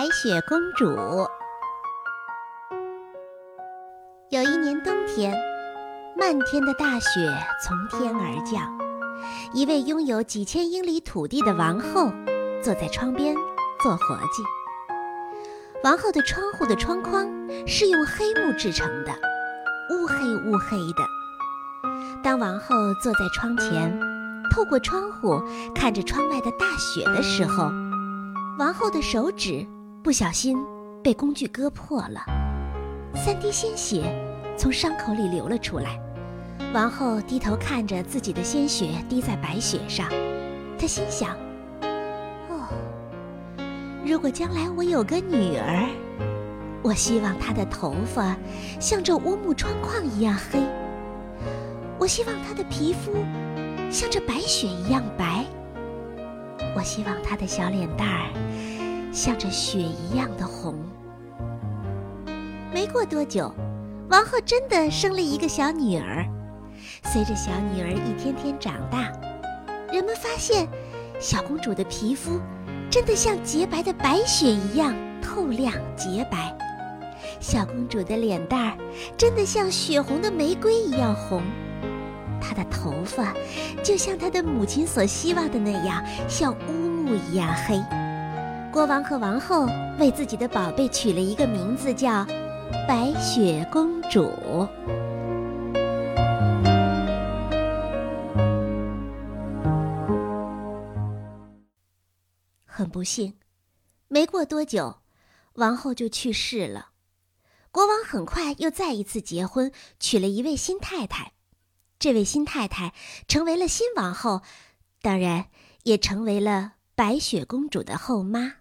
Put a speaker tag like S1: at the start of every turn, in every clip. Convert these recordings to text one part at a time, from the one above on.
S1: 白雪公主。有一年冬天，漫天的大雪从天而降。一位拥有几千英里土地的王后坐在窗边做活计。王后的窗户的窗框是用黑木制成的，乌黑乌黑的。当王后坐在窗前，透过窗户看着窗外的大雪的时候，王后的手指不小心被工具割破了，三滴鲜血从伤口里流了出来。王后低头看着自己的鲜血滴在白雪上，她心想：“哦，如果将来我有个女儿，我希望她的头发像这乌木窗框一样黑，我希望她的皮肤像这白雪一样白。”我希望她的小脸蛋儿像这雪一样的红。没过多久，王后真的生了一个小女儿。随着小女儿一天天长大，人们发现，小公主的皮肤真的像洁白的白雪一样透亮洁白。小公主的脸蛋儿真的像血红的玫瑰一样红。她的头发就像她的母亲所希望的那样，像乌木一样黑。国王和王后为自己的宝贝取了一个名字，叫白雪公主。很不幸，没过多久，王后就去世了。国王很快又再一次结婚，娶了一位新太太。这位新太太成为了新王后，当然也成为了白雪公主的后妈。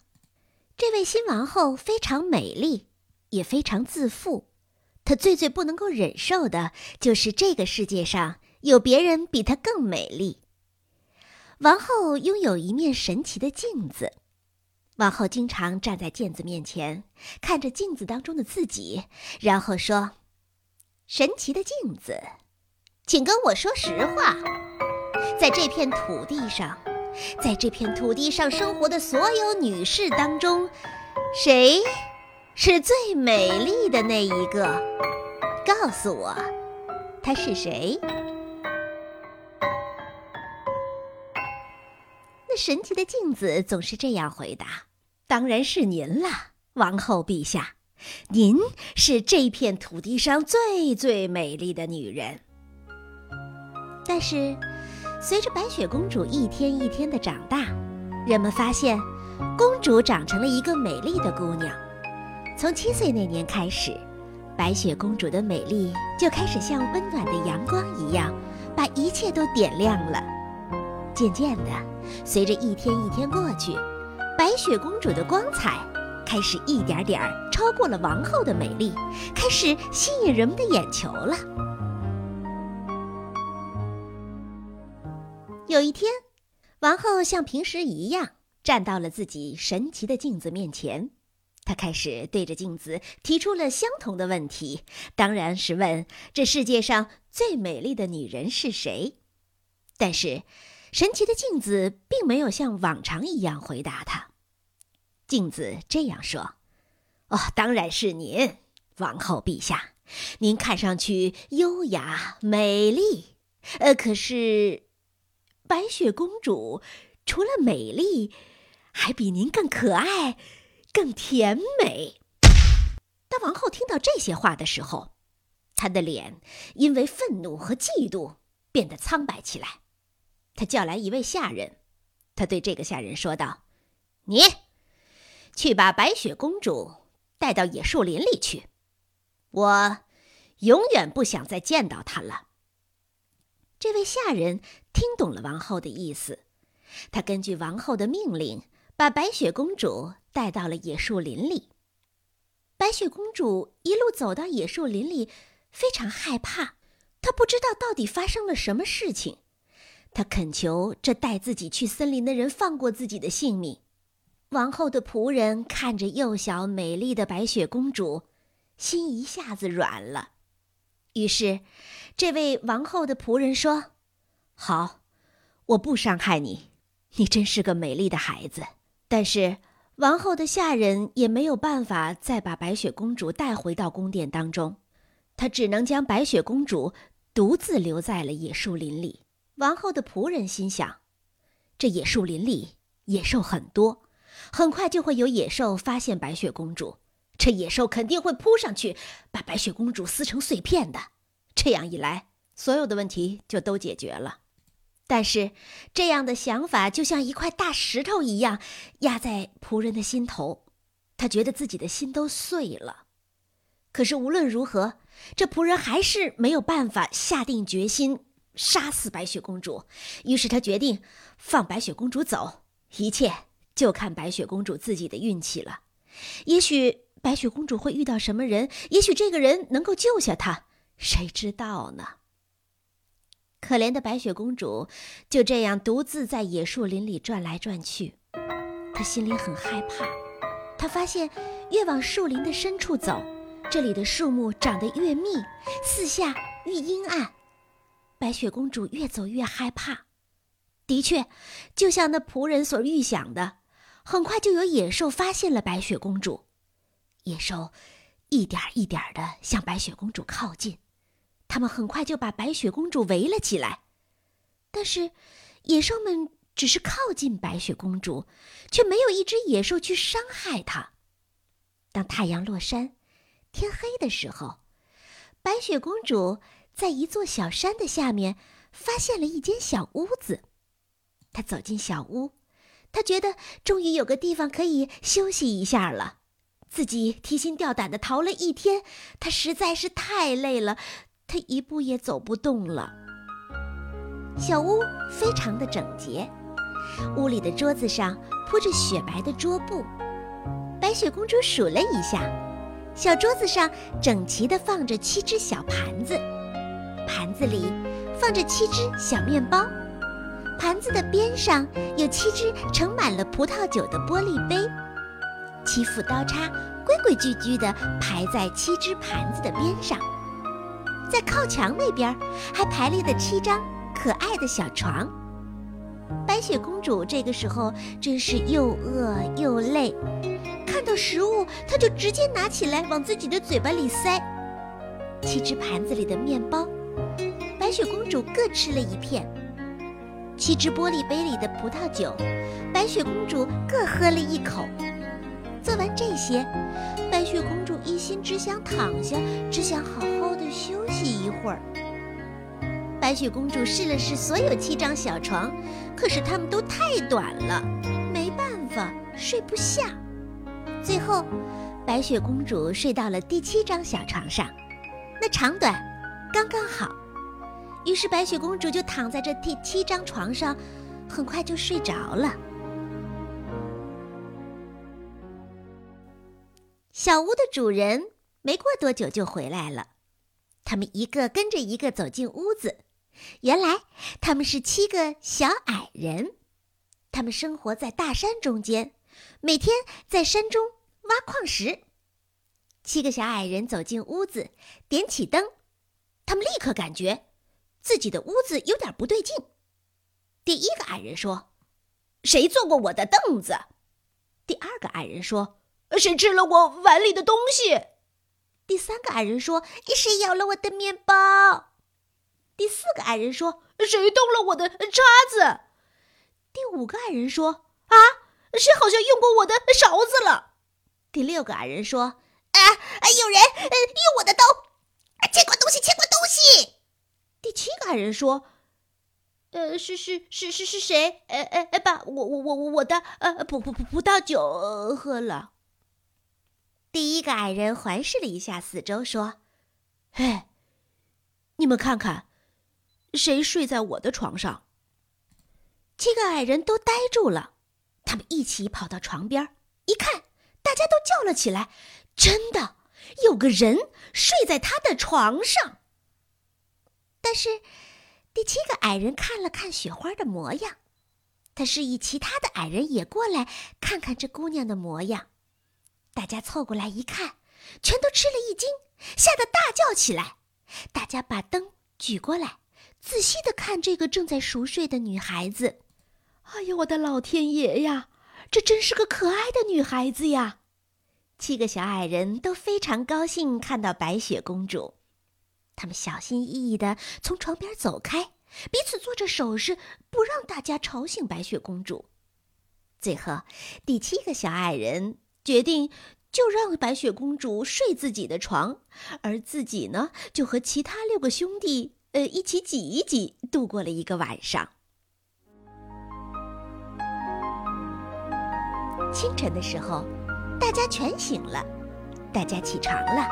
S1: 这位新王后非常美丽，也非常自负。她最最不能够忍受的就是这个世界上有别人比她更美丽。王后拥有一面神奇的镜子，王后经常站在镜子面前，看着镜子当中的自己，然后说：“神奇的镜子。”请跟我说实话，在这片土地上，在这片土地上生活的所有女士当中，谁是最美丽的那一个？告诉我，她是谁？那神奇的镜子总是这样回答：“当然是您了，王后陛下，您是这片土地上最最美丽的女人。”但是，随着白雪公主一天一天的长大，人们发现，公主长成了一个美丽的姑娘。从七岁那年开始，白雪公主的美丽就开始像温暖的阳光一样，把一切都点亮了。渐渐的，随着一天一天过去，白雪公主的光彩开始一点点儿超过了王后的美丽，开始吸引人们的眼球了。有一天，王后像平时一样站到了自己神奇的镜子面前，她开始对着镜子提出了相同的问题，当然是问这世界上最美丽的女人是谁。但是，神奇的镜子并没有像往常一样回答她。镜子这样说：“哦，当然是您，王后陛下，您看上去优雅美丽，呃，可是……”白雪公主除了美丽，还比您更可爱、更甜美。当王后听到这些话的时候，她的脸因为愤怒和嫉妒变得苍白起来。她叫来一位下人，她对这个下人说道：“你去把白雪公主带到野树林里去，我永远不想再见到她了。”这位下人听懂了王后的意思，他根据王后的命令，把白雪公主带到了野树林里。白雪公主一路走到野树林里，非常害怕，她不知道到底发生了什么事情。她恳求这带自己去森林的人放过自己的性命。王后的仆人看着幼小美丽的白雪公主，心一下子软了。于是，这位王后的仆人说：“好，我不伤害你，你真是个美丽的孩子。但是，王后的下人也没有办法再把白雪公主带回到宫殿当中，他只能将白雪公主独自留在了野树林里。王后的仆人心想：这野树林里野兽很多，很快就会有野兽发现白雪公主，这野兽肯定会扑上去把白雪公主撕成碎片的。这样一来，所有的问题就都解决了。但是，这样的想法就像一块大石头一样压在仆人的心头，他觉得自己的心都碎了。可是无论如何，这仆人还是没有办法下定决心杀死白雪公主。于是他决定放白雪公主走，一切就看白雪公主自己的运气了。也许白雪公主会遇到什么人，也许这个人能够救下她，谁知道呢？可怜的白雪公主就这样独自在野树林里转来转去，她心里很害怕。她发现，越往树林的深处走，这里的树木长得越密，四下越阴暗。白雪公主越走越害怕。的确，就像那仆人所预想的，很快就有野兽发现了白雪公主。野兽一点一点地向白雪公主靠近。他们很快就把白雪公主围了起来，但是野兽们只是靠近白雪公主，却没有一只野兽去伤害她。当太阳落山、天黑的时候，白雪公主在一座小山的下面发现了一间小屋子。她走进小屋，她觉得终于有个地方可以休息一下了。自己提心吊胆的逃了一天，她实在是太累了。他一步也走不动了。小屋非常的整洁，屋里的桌子上铺着雪白的桌布。白雪公主数了一下，小桌子上整齐地放着七只小盘子，盘子里放着七只小面包，盘子的边上有七只盛满了葡萄酒的玻璃杯，七副刀叉规规矩矩地排在七只盘子的边上。在靠墙那边，还排列的七张可爱的小床。白雪公主这个时候真是又饿又累，看到食物，她就直接拿起来往自己的嘴巴里塞。七只盘子里的面包，白雪公主各吃了一片；七只玻璃杯里的葡萄酒，白雪公主各喝了一口。做完这些，白雪公主一心只想躺下，只想好好息一会儿。白雪公主试了试所有七张小床，可是它们都太短了，没办法睡不下。最后，白雪公主睡到了第七张小床上，那长短刚刚好。于是白雪公主就躺在这第七张床上，很快就睡着了。小屋的主人没过多久就回来了，他们一个跟着一个走进屋子。原来他们是七个小矮人，他们生活在大山中间，每天在山中挖矿石。七个小矮人走进屋子，点起灯，他们立刻感觉自己的屋子有点不对劲。第一个矮人说：“谁坐过我的凳子？”第二个矮人说。谁吃了我碗里的东西？第三个矮人说：“谁咬了我的面包？”第四个矮人说：“谁动了我的叉子？”第五个矮人说：“啊，谁好像用过我的勺子了？”第六个矮人说：“啊，有人用我的刀，切过东西，切过东西。”第七个矮人说：“呃，是是是是是谁？呃呃，把我我我我的呃葡葡葡葡萄酒喝了。”第一个矮人环视了一下四周，说：“嘿，你们看看，谁睡在我的床上？”七个矮人都呆住了，他们一起跑到床边，一看，大家都叫了起来：“真的，有个人睡在他的床上。”但是，第七个矮人看了看雪花的模样，他示意其他的矮人也过来看看这姑娘的模样。大家凑过来一看，全都吃了一惊，吓得大叫起来。大家把灯举过来，仔细的看这个正在熟睡的女孩子。哎呀，我的老天爷呀！这真是个可爱的女孩子呀！七个小矮人都非常高兴看到白雪公主，他们小心翼翼地从床边走开，彼此做着手势，不让大家吵醒白雪公主。最后，第七个小矮人决定就让白雪公主睡自己的床，而自己呢，就和其他六个兄弟呃一起挤一挤，度过了一个晚上。清晨的时候，大家全醒了，大家起床了，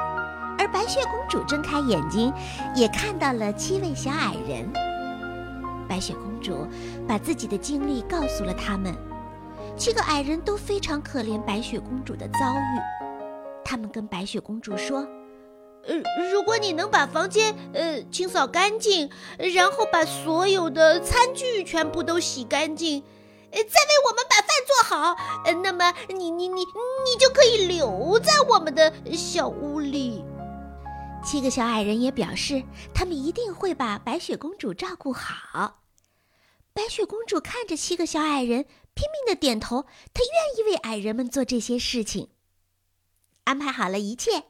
S1: 而白雪公主睁开眼睛，也看到了七位小矮人。白雪公主把自己的经历告诉了他们，七个矮人都非常可怜白雪公主的遭遇。他们跟白雪公主说：“呃，如果你能把房间呃清扫干净，然后把所有的餐具全部都洗干净。”呃再为我们把饭做好，呃，那么你你你你就可以留在我们的小屋里。七个小矮人也表示，他们一定会把白雪公主照顾好。白雪公主看着七个小矮人，拼命的点头，他愿意为矮人们做这些事情。安排好了一切，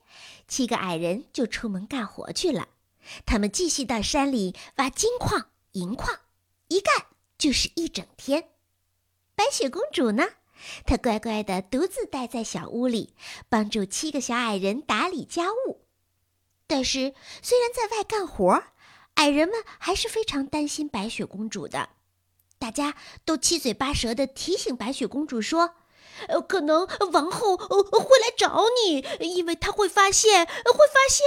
S1: 七个矮人就出门干活去了。他们继续到山里挖金矿、银矿，一干就是一整天。白雪公主呢？她乖乖的独自待在小屋里，帮助七个小矮人打理家务。但是，虽然在外干活，矮人们还是非常担心白雪公主的。大家都七嘴八舌的提醒白雪公主说。呃，可能王后呃会来找你，因为她会发现，会发现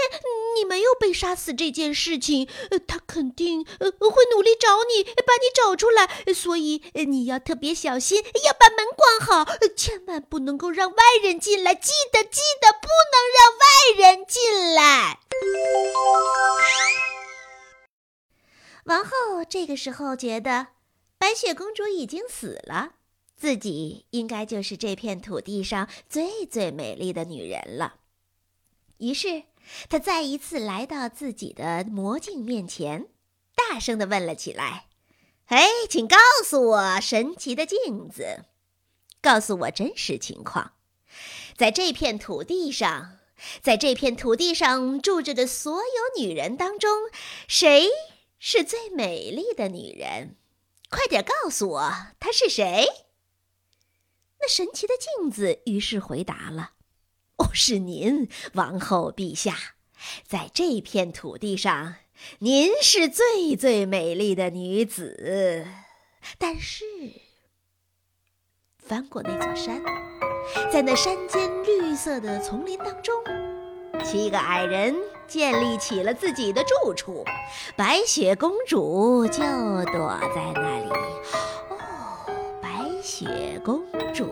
S1: 你没有被杀死这件事情。她肯定呃会努力找你，把你找出来。所以你要特别小心，要把门关好，千万不能够让外人进来。记得，记得，不能让外人进来。王后这个时候觉得，白雪公主已经死了。自己应该就是这片土地上最最美丽的女人了。于是，她再一次来到自己的魔镜面前，大声的问了起来：“哎，请告诉我，神奇的镜子，告诉我真实情况。在这片土地上，在这片土地上住着的所有女人当中，谁是最美丽的女人？快点告诉我，她是谁？”那神奇的镜子于是回答了：“哦，是您，王后陛下，在这片土地上，您是最最美丽的女子。但是，翻过那座山，在那山间绿色的丛林当中，七个矮人建立起了自己的住处，白雪公主就躲在那里。哦，白雪公。”主，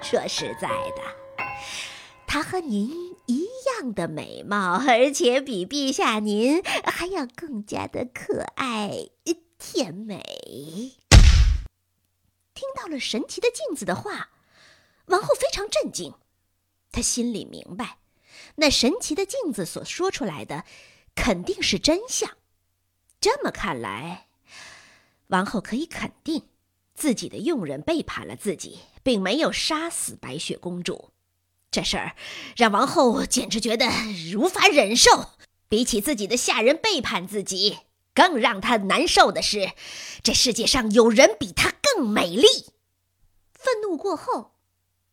S1: 说实在的，她和您一样的美貌，而且比陛下您还要更加的可爱甜美。听到了神奇的镜子的话，王后非常震惊，她心里明白，那神奇的镜子所说出来的肯定是真相。这么看来，王后可以肯定。自己的佣人背叛了自己，并没有杀死白雪公主，这事儿让王后简直觉得无法忍受。比起自己的下人背叛自己，更让她难受的是，这世界上有人比她更美丽。愤怒过后，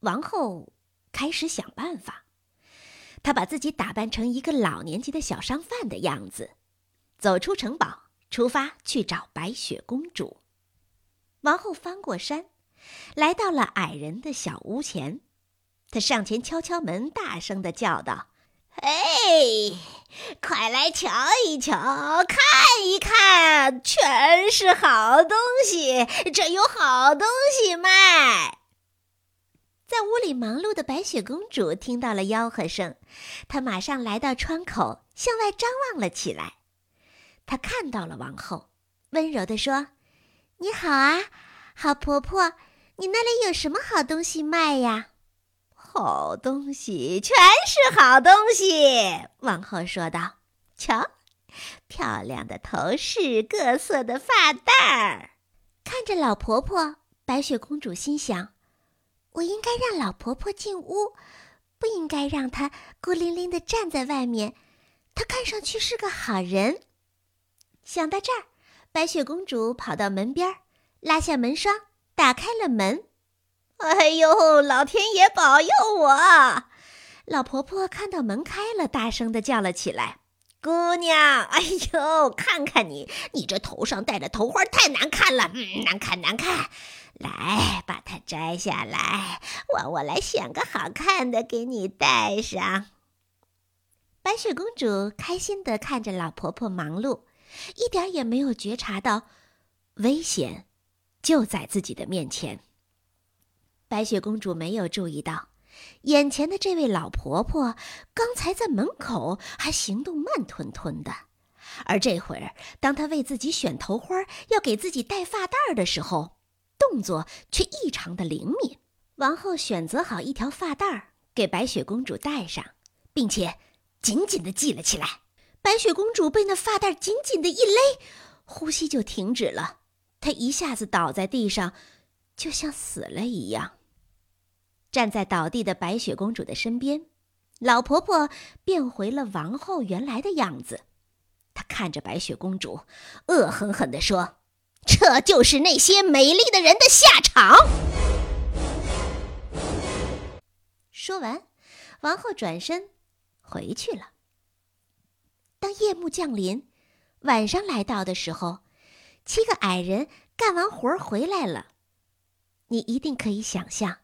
S1: 王后开始想办法。他把自己打扮成一个老年级的小商贩的样子，走出城堡，出发去找白雪公主。王后翻过山，来到了矮人的小屋前。她上前敲敲门，大声的叫道：“嘿，快来瞧一瞧，看一看，全是好东西，这有好东西卖。”在屋里忙碌的白雪公主听到了吆喝声，她马上来到窗口，向外张望了起来。她看到了王后，温柔的说。你好啊，好婆婆，你那里有什么好东西卖呀？好东西，全是好东西。王后说道：“瞧，漂亮的头饰，各色的发带儿。”看着老婆婆白雪公主心想：“我应该让老婆婆进屋，不应该让她孤零零的站在外面。她看上去是个好人。”想到这儿，白雪公主跑到门边，拉下门栓，打开了门。
S2: 哎呦，老天爷保佑我！
S1: 老婆婆看到门开了，大声的叫了起来：“
S2: 姑娘，哎呦，看看你，你这头上戴的头花太难看了，嗯，难看难看。来，把它摘下来，我我来选个好看的给你戴上。”
S1: 白雪公主开心的看着老婆婆忙碌，一点也没有觉察到危险就在自己的面前。白雪公主没有注意到，眼前的这位老婆婆刚才在门口还行动慢吞吞的，而这会儿，当她为自己选头花，要给自己戴发带的时候，动作却异常的灵敏。王后选择好一条发带给白雪公主戴上，并且紧紧的系了起来。白雪公主被那发带紧紧的一勒，呼吸就停止了，她一下子倒在地上，就像死了一样。站在倒地的白雪公主的身边，老婆婆变回了王后原来的样子。她看着白雪公主，恶狠狠地说：“这就是那些美丽的人的下场。”说完，王后转身回去了。当夜幕降临，晚上来到的时候，七个矮人干完活回来了。你一定可以想象。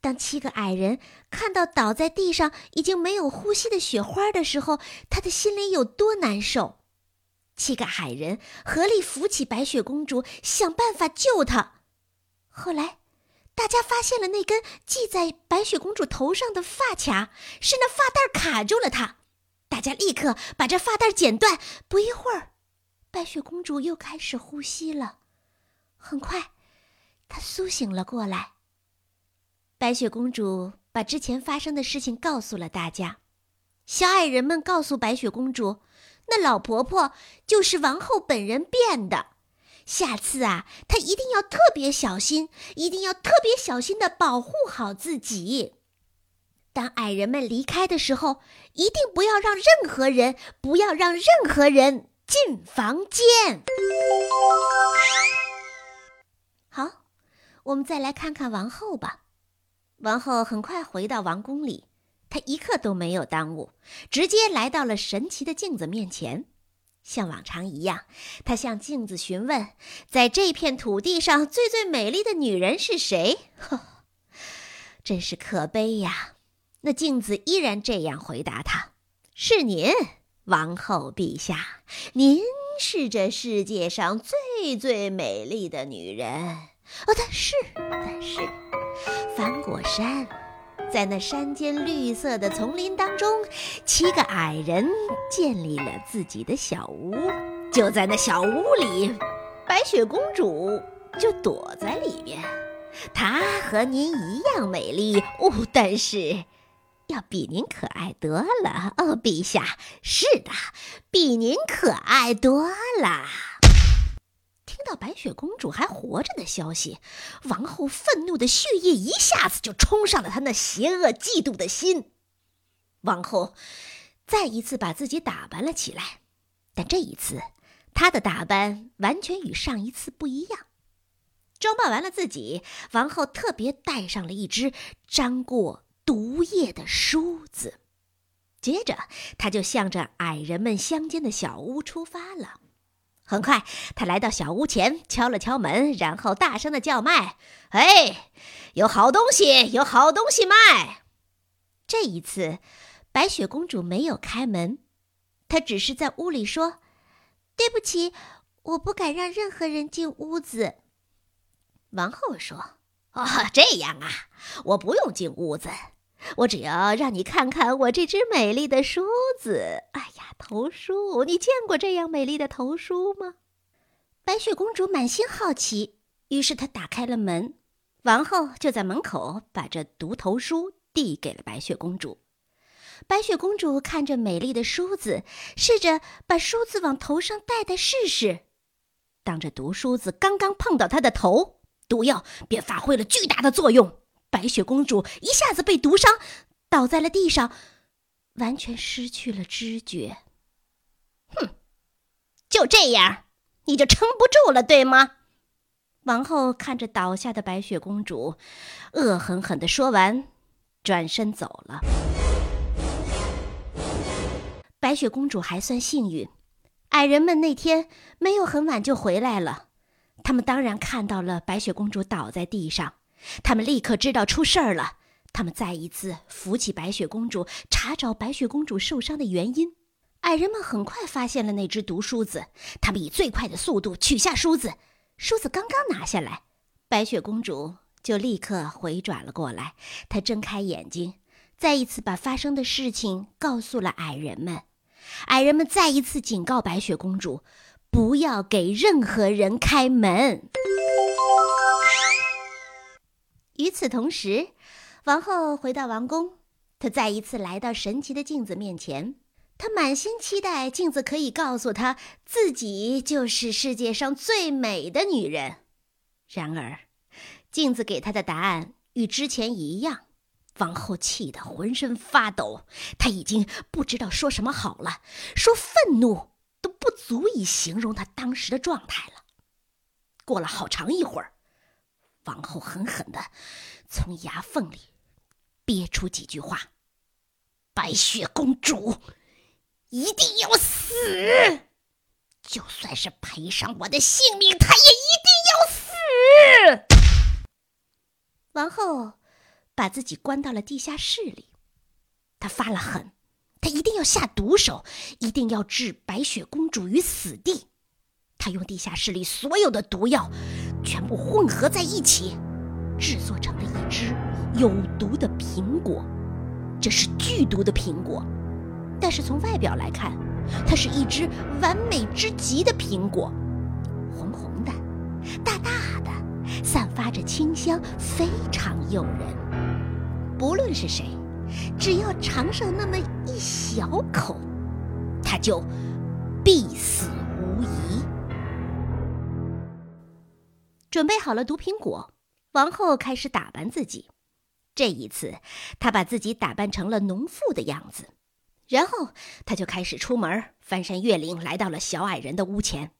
S1: 当七个矮人看到倒在地上已经没有呼吸的雪花的时候，他的心里有多难受。七个矮人合力扶起白雪公主，想办法救她。后来，大家发现了那根系在白雪公主头上的发卡，是那发带卡住了她。大家立刻把这发带剪断。不一会儿，白雪公主又开始呼吸了。很快，她苏醒了过来。白雪公主把之前发生的事情告诉了大家，小矮人们告诉白雪公主，那老婆婆就是王后本人变的。下次啊，她一定要特别小心，一定要特别小心的保护好自己。当矮人们离开的时候，一定不要让任何人，不要让任何人进房间。好，我们再来看看王后吧。王后很快回到王宫里，他一刻都没有耽误，直接来到了神奇的镜子面前。像往常一样，他向镜子询问：“在这片土地上最最美丽的女人是谁？”呵，真是可悲呀！那镜子依然这样回答他：“是您，王后陛下，您是这世界上最最美丽的女人。”哦，但是，但是。翻过山，在那山间绿色的丛林当中，七个矮人建立了自己的小屋。就在那小屋里，白雪公主就躲在里面。她和您一样美丽哦，但是要比您可爱多了哦，陛下。是的，比您可爱多了。听到白雪公主还活着的消息，王后愤怒的血液一下子就冲上了她那邪恶嫉妒的心。王后再一次把自己打扮了起来，但这一次她的打扮完全与上一次不一样。装扮完了自己，王后特别带上了一只沾过毒液的梳子，接着她就向着矮人们乡间的小屋出发了。很快，他来到小屋前，敲了敲门，然后大声的叫卖：“哎，有好东西，有好东西卖！”这一次，白雪公主没有开门，她只是在屋里说：“对不起，我不敢让任何人进屋子。”王后说：“哦，这样啊，我不用进屋子。”我只要让你看看我这只美丽的梳子。哎呀，头梳！你见过这样美丽的头梳吗？白雪公主满心好奇，于是她打开了门，王后就在门口把这毒头梳递给了白雪公主。白雪公主看着美丽的梳子，试着把梳子往头上戴戴试试。当这毒梳子刚刚碰到她的头，毒药便发挥了巨大的作用，白雪公主一下子被毒伤，倒在了地上，完全失去了知觉。
S2: 哼，就这样，你就撑不住了，对吗？
S1: 王后看着倒下的白雪公主，恶狠狠地说完，转身走了。白雪公主还算幸运，矮人们那天没有很晚就回来了。他们当然看到了白雪公主倒在地上，他们立刻知道出事儿了。他们再一次扶起白雪公主，查找白雪公主受伤的原因。矮人们很快发现了那只毒梳子，他们以最快的速度取下梳子。梳子刚刚拿下来，白雪公主就立刻回转了过来。她睁开眼睛，再一次把发生的事情告诉了矮人们。矮人们再一次警告白雪公主。不要给任何人开门。与此同时，王后回到王宫，她再一次来到神奇的镜子面前，她满心期待镜子可以告诉她自己就是世界上最美的女人。然而，镜子给她的答案与之前一样。王后气得浑身发抖，她已经不知道说什么好了，说愤怒。都不足以形容她当时的状态了。过了好长一会儿，王后狠狠的从牙缝里憋出几句话：“白雪公主一定要死，就算是赔上我的性命，她也一定要死。”王后把自己关到了地下室里，她发了狠。她一定要下毒手，一定要置白雪公主于死地。她用地下室里所有的毒药，全部混合在一起，制作成了一只有毒的苹果。这是剧毒的苹果，但是从外表来看，它是一只完美之极的苹果，红红的，大大的，散发着清香，非常诱人。不论是谁。只要尝上那么一小口，他就必准备好了毒苹果，王后开始打扮自己。这一次，她把自己打扮成了农妇的样子，然后她就开始出门，翻山越岭，来到了小矮人的屋前。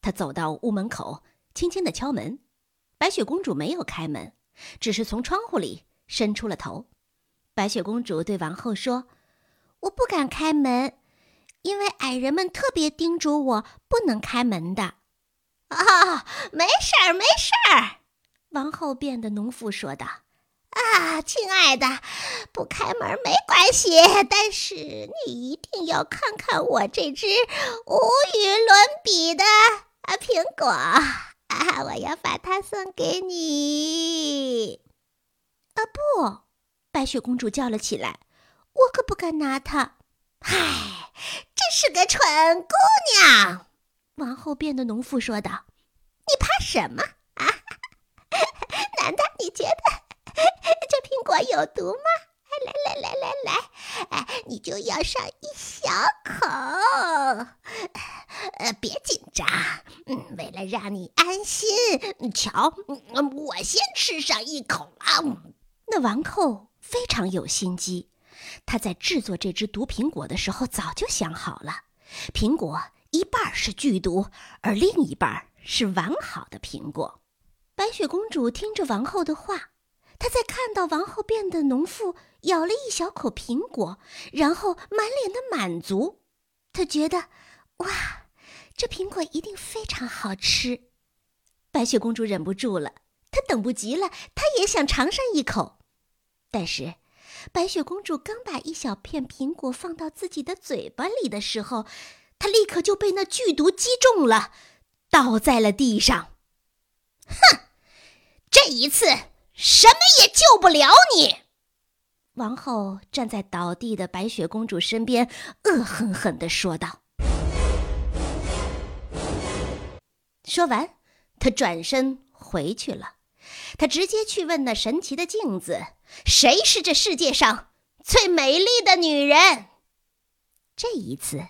S1: 她走到屋门口，轻轻的敲门。白雪公主没有开门，只是从窗户里伸出了头。白雪公主对王后说：“我不敢开门，因为矮人们特别叮嘱我不能开门的。”
S2: 啊，没事儿，没事儿。
S1: 王后变的农妇说道：“
S2: 啊，亲爱的，不开门没关系，但是你一定要看看我这只无与伦比的啊苹果啊！我要把它送给你。”
S1: 啊，不。白雪公主叫了起来：“我可不敢拿它！”
S2: 唉，真是个蠢姑娘。”
S1: 王后变的农妇说道：“
S2: 你怕什么啊？难道你觉得 这苹果有毒吗？来来来来来，哎，你就要上一小口。呃，别紧张，嗯，为了让你安心，瞧，我先吃上一口了。
S1: 那王后。非常有心机，他在制作这只毒苹果的时候早就想好了，苹果一半是剧毒，而另一半是完好的苹果。白雪公主听着王后的话，她在看到王后变的农妇咬了一小口苹果，然后满脸的满足，她觉得，哇，这苹果一定非常好吃。白雪公主忍不住了，她等不及了，她也想尝上一口。但是，白雪公主刚把一小片苹果放到自己的嘴巴里的时候，他立刻就被那剧毒击中了，倒在了地上。
S2: 哼，这一次什么也救不了你！
S1: 王后站在倒地的白雪公主身边，恶狠狠地说道。说完，她转身回去了。他直接去问那神奇的镜子：“谁是这世界上最美丽的女人？”这一次，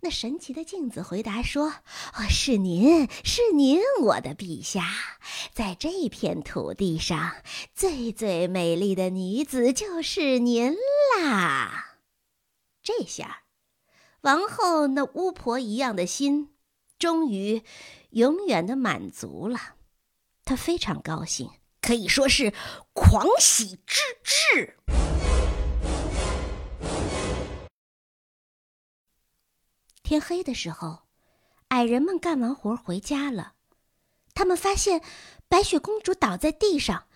S1: 那神奇的镜子回答说：“哦，是您，是您，我的陛下，在这片土地上最最美丽的女子就是您啦。”这下，王后那巫婆一样的心，终于永远的满足了。她非常高兴，可以说是狂喜之至。天黑的时候，矮人们干完活回家了。他们发现白雪公主倒在地上，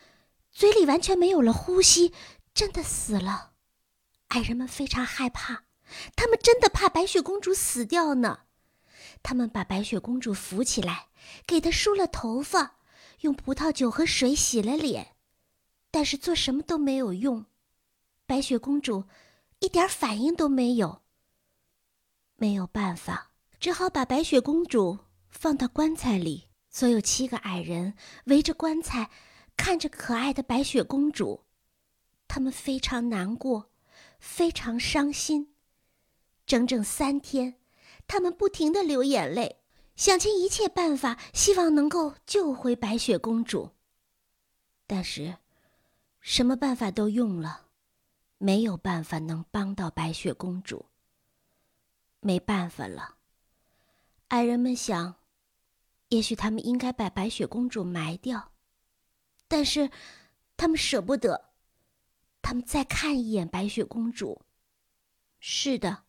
S1: 嘴里完全没有了呼吸，真的死了。矮人们非常害怕，他们真的怕白雪公主死掉呢。他们把白雪公主扶起来，给她梳了头发，用葡萄酒和水洗了脸，但是做什么都没有用。白雪公主一点反应都没有。没有办法，只好把白雪公主放到棺材里。所有七个矮人围着棺材，看着可爱的白雪公主，他们非常难过，非常伤心。整整三天，他们不停的流眼泪，想尽一切办法，希望能够救回白雪公主。但是，什么办法都用了，没有办法能帮到白雪公主。没办法了，矮人们想，也许他们应该把白雪公主埋掉，但是他们舍不得。他们再看一眼白雪公主，是的，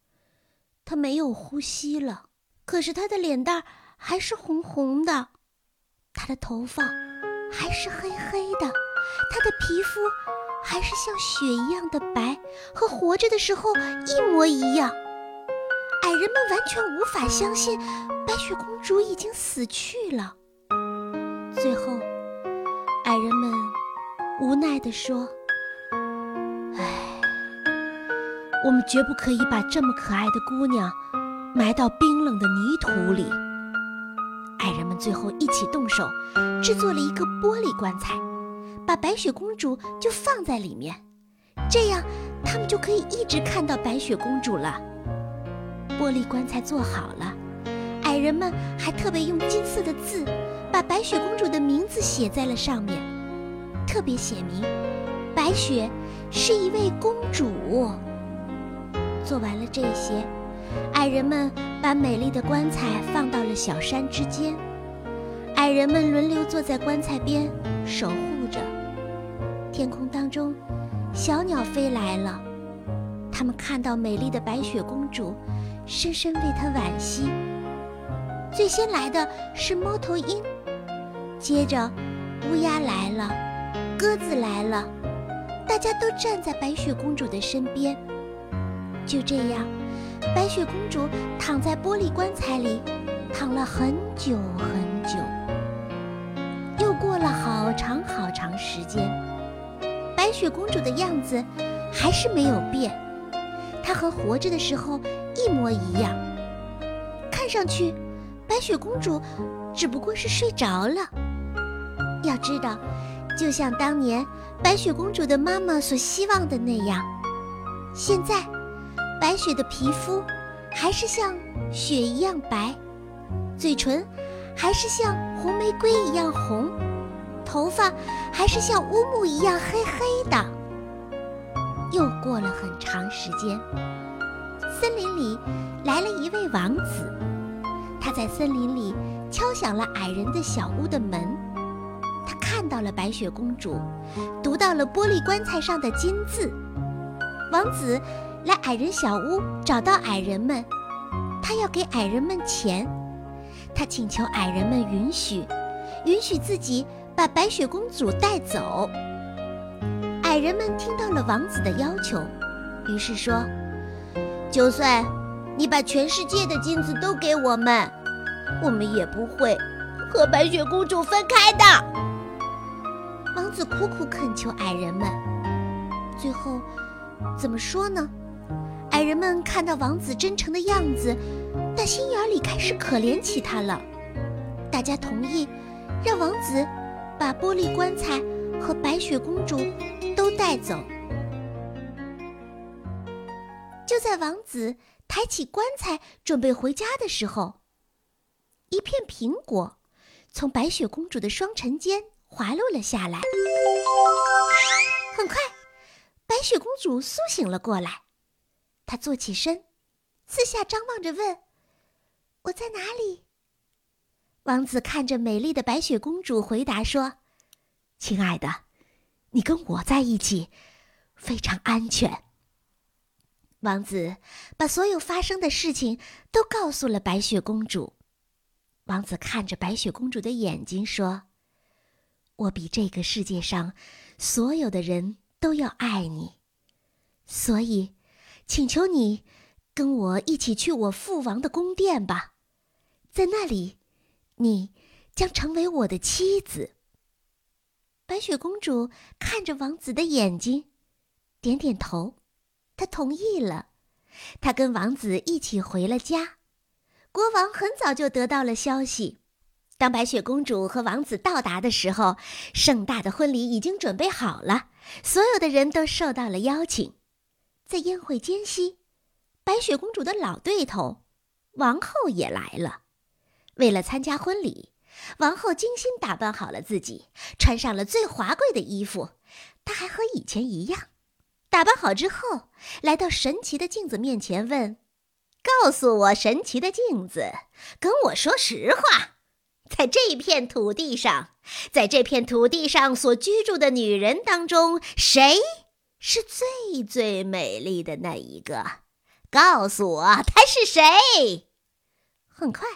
S1: 她没有呼吸了，可是她的脸蛋还是红红的，她的头发还是黑黑的，她的皮肤还是像雪一样的白，和活着的时候一模一样。矮人们完全无法相信白雪公主已经死去了。最后，矮人们无奈地说：“唉，我们绝不可以把这么可爱的姑娘埋到冰冷的泥土里。”矮人们最后一起动手，制作了一个玻璃棺材，把白雪公主就放在里面，这样他们就可以一直看到白雪公主了。玻璃棺材做好了，矮人们还特别用金色的字，把白雪公主的名字写在了上面，特别写明，白雪是一位公主。做完了这些，矮人们把美丽的棺材放到了小山之间，矮人们轮流坐在棺材边守护着。天空当中，小鸟飞来了，他们看到美丽的白雪公主。深深为他惋惜。最先来的是猫头鹰，接着乌鸦来了，鸽子来了，大家都站在白雪公主的身边。就这样，白雪公主躺在玻璃棺材里，躺了很久很久。又过了好长好长时间，白雪公主的样子还是没有变，她和活着的时候。一模一样，看上去，白雪公主只不过是睡着了。要知道，就像当年白雪公主的妈妈所希望的那样，现在，白雪的皮肤还是像雪一样白，嘴唇还是像红玫瑰一样红，头发还是像乌木一样黑黑的。又过了很长时间。森林里来了一位王子，他在森林里敲响了矮人的小屋的门。他看到了白雪公主，读到了玻璃棺材上的金字。王子来矮人小屋，找到矮人们，他要给矮人们钱。他请求矮人们允许，允许自己把白雪公主带走。矮人们听到了王子的要求，于是说。就算你把全世界的金子都给我们，我们也不会和白雪公主分开的。王子苦苦恳求矮人们，最后怎么说呢？矮人们看到王子真诚的样子，但心眼里开始可怜起他了。大家同意让王子把玻璃棺材和白雪公主都带走。就在王子抬起棺材准备回家的时候，一片苹果从白雪公主的双唇间滑落了下来。很快，白雪公主苏醒了过来，她坐起身，四下张望着问：“我在哪里？”王子看着美丽的白雪公主，回答说：“亲爱的，你跟我在一起，非常安全。”王子把所有发生的事情都告诉了白雪公主。王子看着白雪公主的眼睛说：“我比这个世界上所有的人都要爱你，所以，请求你跟我一起去我父王的宫殿吧，在那里，你将成为我的妻子。”白雪公主看着王子的眼睛，点点头。他同意了，他跟王子一起回了家。国王很早就得到了消息，当白雪公主和王子到达的时候，盛大的婚礼已经准备好了，所有的人都受到了邀请。在宴会间隙，白雪公主的老对头王后也来了。为了参加婚礼，王后精心打扮好了自己，穿上了最华贵的衣服。她还和以前一样。打扮好之后，来到神奇的镜子面前，问：“告诉我，神奇的镜子，跟我说实话，在这片土地上，在这片土地上所居住的女人当中，谁是最最美丽的那一个？告诉我，她是谁？”很快，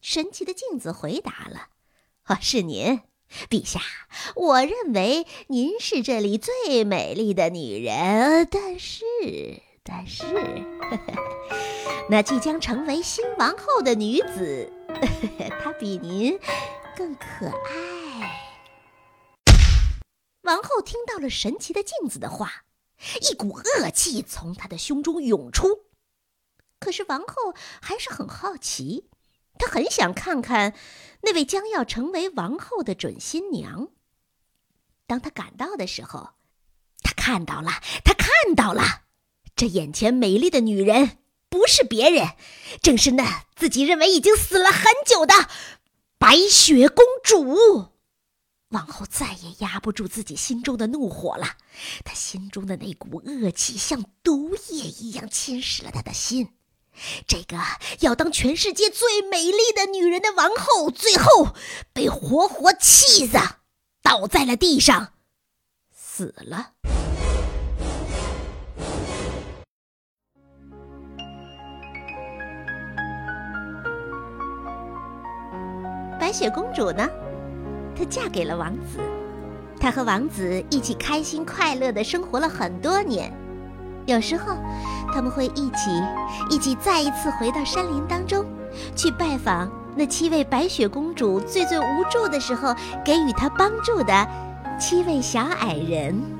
S1: 神奇的镜子回答了：“啊，是您。”陛下，我认为您是这里最美丽的女人，但是，但是，那即将成为新王后的女子，她比您更可爱。王后听到了神奇的镜子的话，一股恶气从她的胸中涌出。可是王后还是很好奇。他很想看看那位将要成为王后的准新娘。当他赶到的时候，他看到了，他看到了，这眼前美丽的女人不是别人，正是那自己认为已经死了很久的白雪公主。王后再也压不住自己心中的怒火了，她心中的那股恶气像毒液一样侵蚀了她的心。这个要当全世界最美丽的女人的王后，最后被活活气死，倒在了地上，死了。白雪公主呢？她嫁给了王子，她和王子一起开心快乐的生活了很多年。有时候，他们会一起一起再一次回到山林当中，去拜访那七位白雪公主最最无助的时候给予她帮助的七位小矮人。